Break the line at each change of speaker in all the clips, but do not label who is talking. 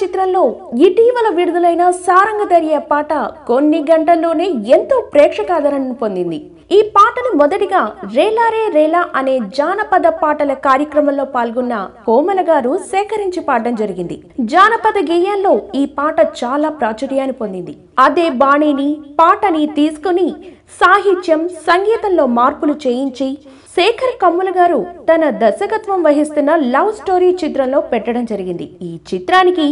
చిత్రంలో ఇటీవల విడుదలైన సారంగధర్య పాట కొన్ని గంటల్లోనే ఎంతో ప్రేక్షకాదరణను పొందింది. ఈ పాటను మొదటిగా రేలారే రేలా అనే జానపద పాటల కార్యక్రమంలో పాల్గొన్న కోమల గారు సేకరించి పాడడం జరిగింది. జానపద గేయాల్లో ఈ పాట చాలా ప్రాచుర్యాన్ని పొందింది. అదే బాణీని పాటని తీసుకుని సాహిత్యం సంగీతంలో మార్పులు చేయించి శేఖర్ కమ్ముల గారు తన దర్శకత్వం వహిస్తున్న లవ్ స్టోరీ చిత్రంలో పెట్టడం జరిగింది. ఈ చిత్రానికి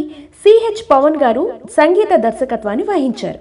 సిహెచ్ పవన్ గారు సంగీత దర్శకత్వాన్ని వహించారు.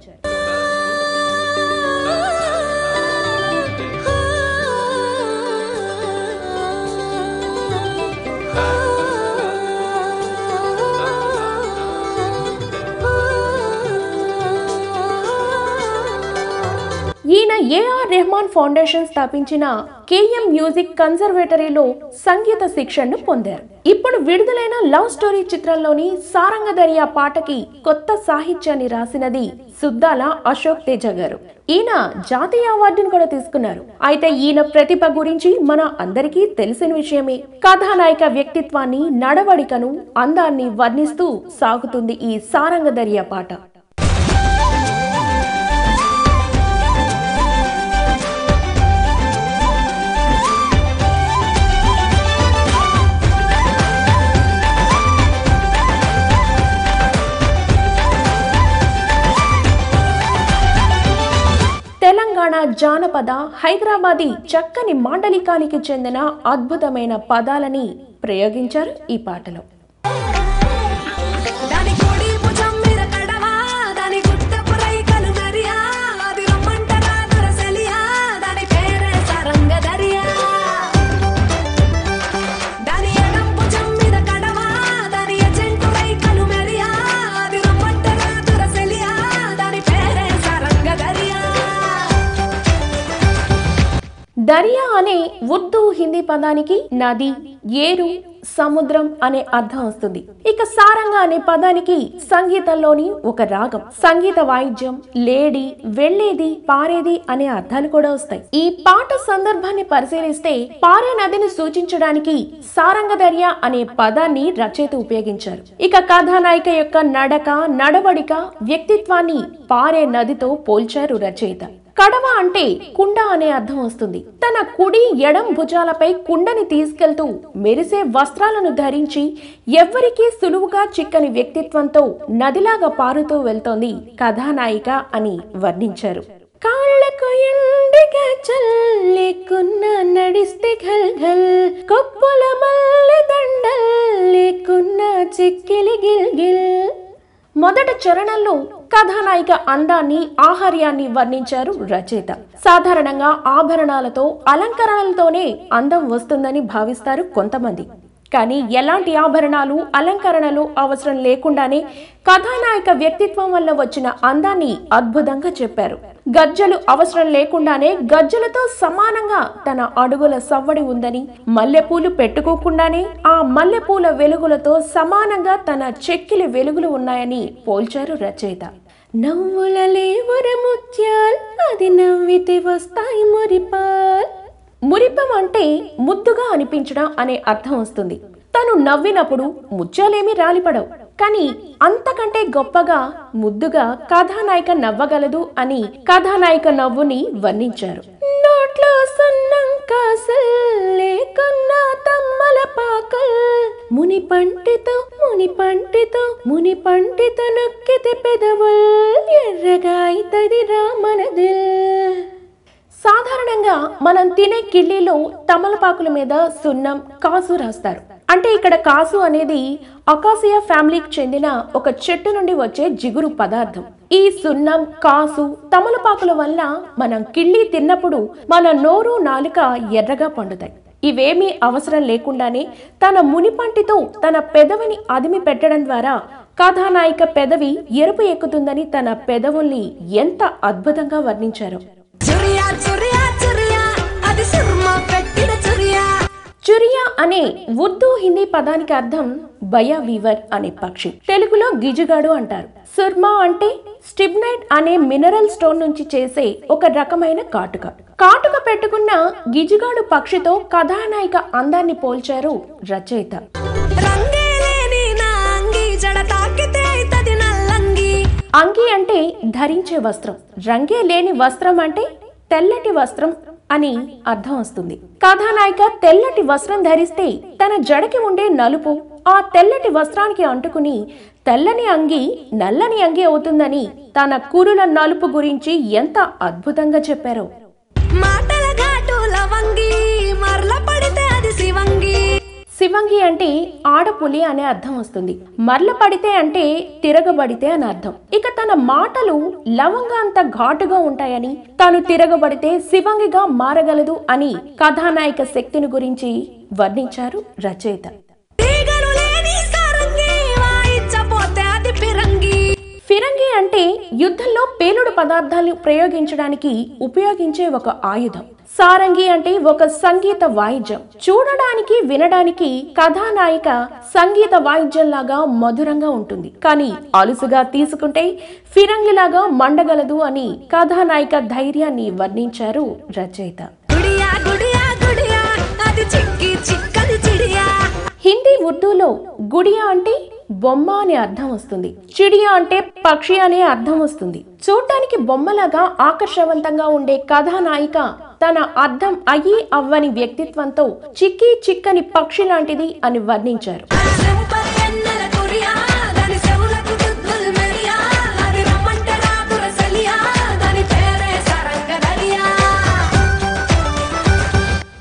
ఏఆర్ రెహమాన్ ఫౌండేషన్ స్థాపించిన కేఎం మ్యూజిక్ కన్సర్వేటరీలో సంగీత శిక్షణను పొందారు. ఇప్పుడు విడుదలైన లవ్ స్టోరీ చిత్రంలోని సారంగదరియా పాటకి కొత్త సాహిత్యాన్ని రాసినది సుద్దాల అశోక్ తేజ గారు. ఈయన జాతీయ అవార్డును కూడా తీసుకున్నారు. అయితే ఈయన ప్రతిభ గురించి మన అందరికీ తెలిసిన విషయమే. కథానాయక వ్యక్తిత్వాన్ని నడవడికను అందాన్ని వర్ణిస్తూ సాగుతుంది ఈ సారంగదరియా పాట. జానపద హైదరాబాదీ చక్కని మాండలికానికి చెందిన అద్భుతమైన పదాలని ప్రయోగించారు ఈ పాటలో. హిందీ పదానికి నది ఏరు సముద్రం అనే అర్థం వస్తుంది. ఇక సారంగా అనే పదానికి సంగీతంలోని ఒక రాగం. సంగీత వాయిద్యం లేడి వెళ్ళేది పారేది అనే అర్థాలు కూడా వస్తాయి. ఈ పాట సందర్భాన్ని పరిశీలిస్తే పారే నదిని సూచించడానికి సారంగధర్య అనే పదాన్ని రచయిత ఉపయోగించారు. ఇక కథానాయిక యొక్క నడక నడవడిక వ్యక్తిత్వాన్ని పారే నదితో పోల్చారు రచయిత. కడవ అంటే కుండ అనే అర్థం వస్తుంది. తన కుడి ఎడం భుజాలపై కుండని తీసుకెళ్తూ మెరిసే వస్త్రాలను ధరించి ఎవ్వరికీ సులువుగా చిక్కని వ్యక్తిత్వంతో నదిలాగా పారుతూ వెళ్తోంది కథానాయిక అని వర్ణించారు. కాళ్ళకు ఎండిగా చల్లేకున్న నడిస్తే ఘల్ ఘల్ కొప్పుల మల్లె దండల్ లేకున్న చిక్కిలి గిల్ గిల్ మొదట చరణంలో కథానాయిక అందాన్ని ఆహార్యాన్ని వర్ణించారు రచయిత. సాధారణంగా ఆభరణాలతో అలంకరణలతోనే అందం వస్తుందని భావిస్తారు కొంతమంది. కానీ ఎలాంటి ఆభరణాలు అలంకరణలు అవసరం లేకుండానే కథానాయక వ్యక్తిత్వం వల్ల వచ్చిన అందాన్ని అద్భుతంగా చెప్పారు. గజ్జలు అవసరం లేకుండానే గజ్జలతో సమానంగా తన అడుగుల సవ్వడి ఉందని మల్లెపూలు పెట్టుకోకుండానే ఆ మల్లెపూల వెలుగులతో సమానంగా తన చెక్కిలి వెలుగులు ఉన్నాయని పోల్చారు రచయిత. నవ్వుల లేవర అది నవ్వితే వస్తాయి మురిపాల్. మురిపం అంటే ముద్దుగా అనిపించడం అనే అర్థం వస్తుంది. తను నవ్వినప్పుడు ముత్యాలేమీ రాలిపడవు. కానీ అంతకంటే గొప్పగా ముద్దుగా కథానాయిక నవ్వగలదు అని కథానాయిక నవ్వుని వర్ణించారు. నోట్లో సున్నం కాసల్ లేకున్నా తమ్మల పాకల్. ముని పంటితో ముని పంటితో ముని పంటితో నొక్కితే పెదవుల్ ఎర్రగా అయితది రామనదిల్ సాధారణంగా మనం తినే కిళ్ళీలో తమలపాకుల మీద సున్నం కాసు రాస్తారు. అంటే ఇక్కడ కాసు అనేది అకాసియా ఫ్యామిలీకి చెందిన ఒక చెట్టు నుండి వచ్చే జిగురు పదార్థం. ఈ సున్నం కాసు తమలపాకుల వల్ల మనం కిళ్ళి తిన్నప్పుడు మన నోరు నాలుక ఎర్రగా పండుతాయి. ఇవేమీ అవసరం లేకుండానే తన మునిపంటితో తన పెదవిని అదిమి పెట్టడం ద్వారా కథానాయిక పెదవి ఎరుపు ఎక్కుతుందని తన పెదవుల్ని ఎంత అద్భుతంగా వర్ణించారు.
చురియా
అనే ఉర్దూ హిందీ పదానికి అర్థం బయా వీవర్ అనే పక్షి. తెలుగులో గిజుగాడు అంటారు. సుర్మా అంటే స్టిబ్నైట్ అనే మినరల్ స్టోన్ నుంచి చేసే ఒక రకమైన కాటుక. కాటుక పెట్టుకున్న గిజుగాడు పక్షితో కథానాయిక అందాన్ని పోల్చారు రచయిత.
అంగి
అంటే ధరించే వస్త్రం. రంగే లేని వస్త్రం అంటే తెల్లటి వస్త్రం అని అర్థం వస్తుంది. కథానాయిక తెల్లటి వస్త్రం ధరిస్తే తన జడకి ఉండే నలుపు ఆ తెల్లటి వస్త్రానికి అంటుకుని తెల్లని అంగి నల్లని అంగి అవుతుందని తన కురుల నలుపు గురించి ఎంత అద్భుతంగా చెప్పారో.
మాటల ఘాటు లవంగి మరల పడితే శివంగి
అంటే ఆడపులి అనే అర్థం వస్తుంది. మరల పడితే అంటే తిరగబడితే అని అర్థం. ఇక తన మాటలు లవంగా అంత ఘాటుగా ఉంటాయని తాను తిరగబడితే శివంగిగా మారగలదు అని కథానాయక శక్తిని గురించి వర్ణించారు రచయిత.
తీగలు లేని వాయించపోతే అది పిరంగి
అంటే యుద్ధంలో పేలుడు పదార్థాలను ప్రయోగించడానికి ఉపయోగించే ఒక ఆయుధం. సారంగి అంటే ఒక సంగీత వాయిద్యం. చూడడానికి వినడానికి కథానాయిక సంగీత వాయిద్యంలాగా మధురంగా ఉంటుంది. కానీ అలుసుగా తీసుకుంటే ఫిరంగిలాగా మండగలదు అని కథానాయిక ధైర్యాన్ని వర్ణించారు రచయిత.
గుడియా గుడియా గుడియా అది చిక్కి చిక్కని చిడియా.
హిందీ ఉర్దూలో గుడియా అంటే బొమ్మ అనే అర్థం వస్తుంది. చిడియా అంటే పక్షి అనే అర్థం వస్తుంది. చూడటానికి బొమ్మలాగా ఆకర్షవంతంగా ఉండే కథానాయిక తన అర్థం అయ్యి అవ్వని వ్యక్తిత్వంతో చిక్కి చిక్కని పక్షి లాంటిది అని వర్ణించారు.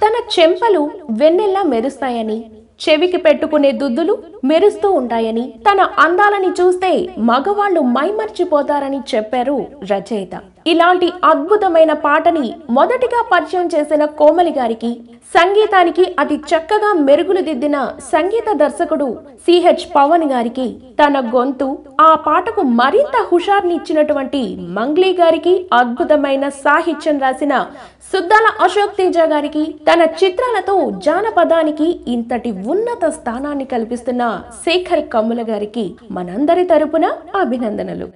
తన చెంపలు వెన్నెల్లా మెరుస్తాయని చెవికి పెట్టుకునే దుద్దులు మెరుస్తూ ఉంటాయని తన అందాలని చూస్తే మగవాళ్ళు మైమర్చిపోతారని చెప్పారు రచయిత. ఇలాంటి అద్భుతమైన పాటని మొదటిగా పరిచయం చేసిన కోమలి గారికి సంగీతానికి అతి చక్కగా మెరుగులు దిద్దిన సంగీత దర్శకుడు సిహెచ్ పవన్ గారికి తన గొంతు ఆ పాటకు మరింత హుషార్నిచ్చినటువంటి మంగ్లీ గారికి అద్భుతమైన సాహిత్యం రాసిన సుద్దాల అశోక్ తేజ గారికి తన చిత్రాలతో జానపదానికి ఇంతటి ఉన్నత స్థానాన్ని కల్పిస్తున్న శేఖర్ కమ్ముల గారికి మనందరి తరపున అభినందనలు.